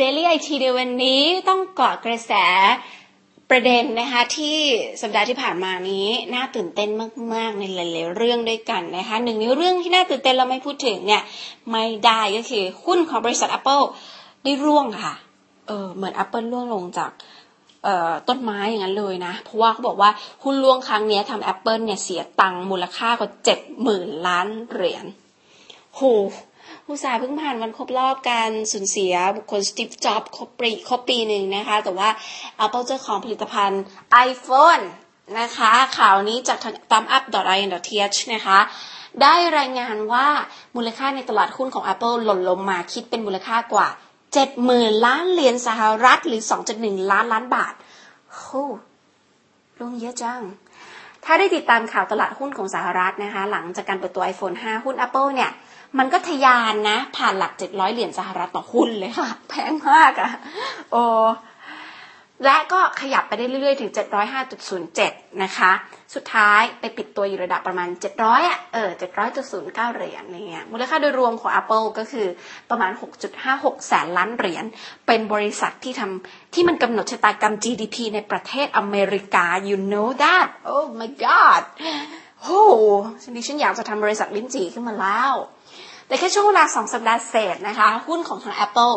Daily IT ในวันนี้ต้องเกาะกระแสประเด็นนะคะที่สัปดาห์ที่ผ่านมานี้น่าตื่นเต้นมาก ๆ ในหลายๆเรื่องด้วยกันนะคะหนึ่งในเรื่องที่น่าตื่นเต้นเราไม่พูดถึงเนี่ยไม่ได้ก็คือหุ้นของบริษัท Apple ได้ร่วงค่ะเออเหมือน Apple ร่วงลงจากต้นไม้อย่างนั้นเลยนะ เพราะว่าเขาบอกว่าหุ้นล่วงครั้งนี้ทำ Apple เนี่ยเสียตังค์มูลค่ากว่าเจ็ดหมื่นล้านเหรียญโห ผู้สาเพิ่งผ่านวันครบรอบการสูญเสียบุคคลสตีฟจ็อบครบปีครบปีหนึ่งนะคะ แต่ว่า Apple เจ้าของผลิตภัณฑ์ iPhone นะคะ ข่าวนี้จากทาง thumbup.in.th นะคะ ได้รายงานว่ามูลค่าในตลาดหุ้นของ Apple หล่นลงมาคิดเป็นมูลค่ากว่า 70,000 ล้านเหรียญสหรัฐหรือ 2.1 ล้านล้านบาทโอ้ลงเยอะจัง ถ้าได้ติดตามข่าวตลาดหุ้นของสหรัฐนะคะ หลังจากการเปิดตัว iPhone 5 หุ้น Apple เนี่ย มันก็ทะยานนะ ผ่านหลัก 700 เหรียญสหรัฐต่อหุ้นเลยค่ะ แพงมากอะโอ้ และก็ขยับไปได้เรื่อยๆ ถึง 705.07 นะคะ สุดท้ายไปปิดตัวอยู่ระดับประมาณ 700อะเออ700.09 เหรียญอะไรเงี้ยมูลค่าโดยรวมของ Apple ก็คือประมาณ 6.56 แสนล้านเหรียญ เป็นบริษัทที่ทำที่มันกำหนดชะตากรรม GDP ในประเทศอเมริกา you know that oh my god โอ้ฉันดิฉันอยากจะทำบริษัทลิ้นจี่ขึ้นมาแล้ว แต่แค่ช่วงเวลาสองสัปดาห์เศษนะคะ หุ้นของทาง Apple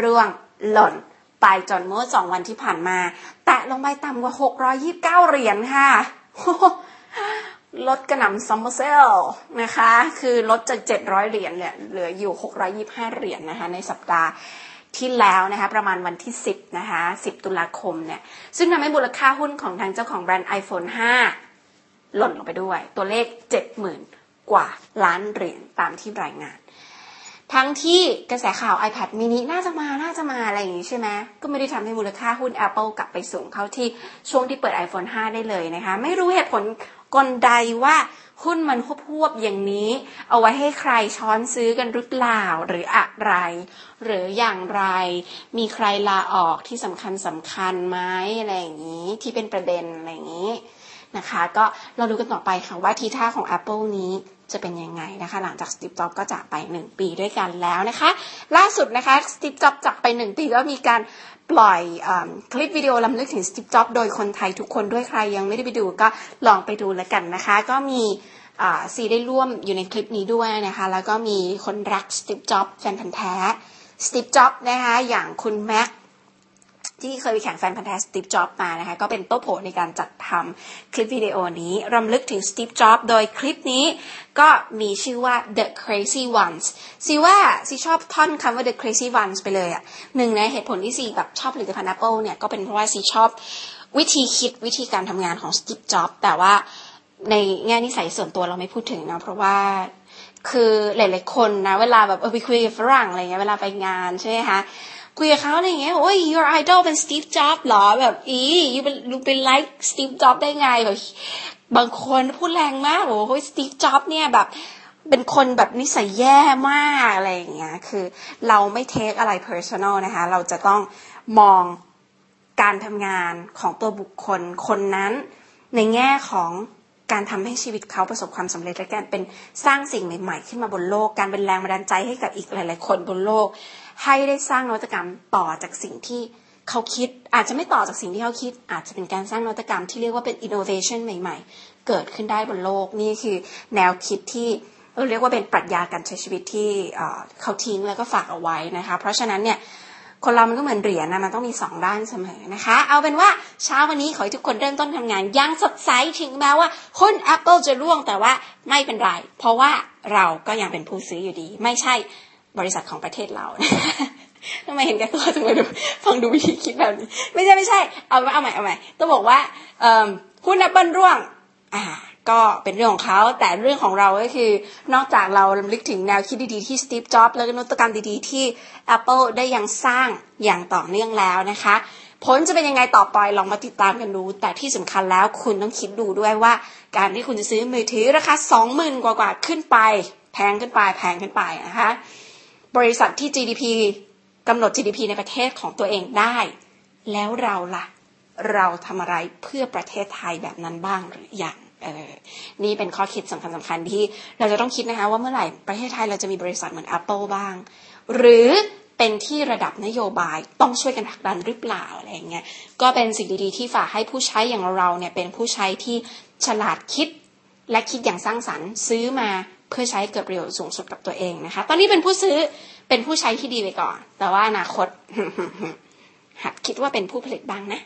ร่วงหล่น ไปจนเมื่อสองวันที่ผ่านมา แตะลงไปต่ำกว่า 629 เหรียญค่ะลดกระหน่ำ summer sale นะคะ คือลดจาก 700 เหรียญเนี่ยเหลืออยู่ 625 เหรียญนนะคะ ในสัปดาห์ที่แล้วนะคะประมาณวันที่ 10 นะคะ 10 ตุลาคมเนี่ย ซึ่งทำให้มูลค่าหุ้นของทางเจ้าของแบรนด์ iPhone 5 หล่นลงไปด้วย ตัวเลข 70,000 กว่าล้านเหรียญตามที่รายงาน ทั้งที่กระแสข่าว iPad mini น่าจะมา น่าจะมาอะไรอย่างนี้ใช่ไหม ก็ไม่ได้ทำให้มูลค่าหุ้น Apple กลับไปสูงเข้าที่ช่วงที่เปิด iPhone 5 ได้เลยนะคะ ไม่รู้เหตุผลกลใดว่าหุ้นมันพวบๆอย่างนี้ เอาไว้ให้ใครช้อนซื้อกันหรือเปล่าหรืออะไร หรืออย่างไร มีใครลาออกที่สำคัญสำคัญไหมอะไรอย่างนี้ที่เป็นประเด็นอะไรอย่างนี้นะคะ ก็เราดูกันต่อไปค่ะว่าทีท่าของ Apple นี้ จะเป็นยังไงนะคะ หลังจากสตีฟจ็อบก็จากไป 1 ปีด้วยกันแล้วนะคะ ล่าสุดนะคะสตีฟจ็อบจากไป 1 ปีก็มีการปล่อยอคลิปวิดีโอลำลึกถึงสตีฟจ็อบโดยคนไทยทุกคนด้วยใครยังไม่ได้ไปดูก็ลองไปดูแล้วกันนะคะ ก็มีซีได้ร่วมอยู่ในคลิปนี้ด้วยนะคะ แล้วก็มีคนรัก Steve Jobs แฟนพันธุ์แท้ Steve Jobs นะคะอย่างคุณแม็ก ที่เคยไปแข่งแฟนพันธ์แท้ Steve Jobs มานะคะ ก็เป็นโต้โผในการจัดทำคลิปวิดีโอนี้รำลึกถึง Steve Jobs โดยคลิปนี้ก็มีชื่อว่า The Crazy Ones ซีว่าซีชอบท่อนคำว่า The Crazy Ones ไปเลยอะค่ะหนึ่งในเหตุผลที่ซีแบบชอบผลิตภัณฑ์ Apple เนี่ย ก็เป็นเพราะว่าซีชอบวิธีคิดวิธีการทำงานของสตีฟจ็อบแต่ว่าในแง่นิสัยส่วนตัวเราไม่พูดถึงนะเพราะว่าคือหลาย ๆ คนนะ เวลาแบบเออไปคุยกับฝรั่งอะไรเงี้ยเวลาไปงานใช่ไหมคะ คุยกับเขาอะไรเงี้ยโอ้ย your idol เป็น Steve Jobs หรอแบบอียูเป็นยูเป็น like Steve Jobs ได้ไงแบบบางคนพูดแรงมากโอ้ย Steve Jobs เนี่ยแบบเป็นคนแบบนิสัยแย่มากอะไรอย่างเงี้ย คือเราไม่เทคอะไร personal นะคะ เราจะต้องมองการทำงานของตัวบุคคลคนนั้น ในแง่ของการทำให้ชีวิตเขาประสบความสำเร็จและการเป็นสร้างสิ่งใหม่ ๆ ขึ้นมาบนโลก การเป็นแรงบันดาลใจให้กับอีกหลาย ๆ คนบนโลก ให้ได้สร้างนวัตกรรมต่อจากสิ่งที่เขาคิด อาจจะไม่ต่อจากสิ่งที่เขาคิด อาจจะเป็นการสร้างนวัตกรรมที่เรียกว่าเป็น innovation ใหม่ ๆ เกิดขึ้นได้บนโลกนี่คือแนวคิดที่เรียกว่าเป็นปรัชญาการใช้ชีวิตที่เขาทิ้งแล้วก็ฝากเอาไว้นะคะ เพราะฉะนั้นเนี่ยคนเรามันก็เหมือนเหรียญนะมันต้องมีสองด้านเสมอนะคะ เอาเป็นว่าเช้าวันนี้ขอให้ทุกคนเริ่มต้นทำงานยังสดใสถึงแม้ว่าหุ้น Apple จะร่วงแต่ว่าไม่เป็นไร เพราะว่าเราก็ยังเป็นผู้ซื้ออยู่ดี ไม่ใช่ บริษัทของประเทศเราทำไมเห็นแก่ตัวจังเลยดูฟังดูวิธีคิดแบบนี้ ไม่ใช่ไม่ใช่ เอาเอาใหม่เอาใหม่ต้องบอกว่าหุ้นแอปเปิลร่วงอ่าก็เป็นเรื่องของเขาแต่เรื่องของเราก็คือนอกจากเราลำลึกถึงแนวคิดดีๆที่สตีฟจ็อบส์แล้วก็นวัตกรรมดีๆ ที่ Apple ได้ยังสร้างอย่างต่อเนื่องแล้วนะคะผลจะเป็นยังไงต่อไปลองมาติดตามกันดู แต่ที่สำคัญแล้วคุณต้องคิดดูด้วยว่า การที่คุณจะซื้อมือถือราคาสองหมื่นกว่าขึ้นไป แพงขึ้นไปแพงขึ้นไปนะคะ บริษัทที่ GDP กำหนด GDP ในประเทศของตัวเองได้ แล้วเราล่ะ เราทำอะไรเพื่อประเทศไทยแบบนั้นบ้างหรือยังเออนี่เป็นข้อคิดสำคัญสำคัญที่เราจะต้องคิดนะคะว่าเมื่อไหร่ประเทศไทยเราจะมีบริษัทเหมือน Apple บ้าง หรือเป็นที่ระดับนโยบายต้องช่วยกันผลักดันหรือเปล่าอะไรเงี้ยก็เป็นสิ่งดีๆที่ฝากให้ผู้ใช้อย่างเราเนี่ยเป็นผู้ใช้ที่ฉลาดคิดและคิดอย่างสร้างสรรค์ซื้อมา เพื่อใช้เกิดประโยชน์สูงสุดกับตัวเองนะคะ ตอนนี้เป็นผู้ซื้อเป็นผู้ใช้ที่ดีไปก่อน แต่ว่าอนาคตหัดคิดว่าเป็นผู้ผลิตบ้างนะ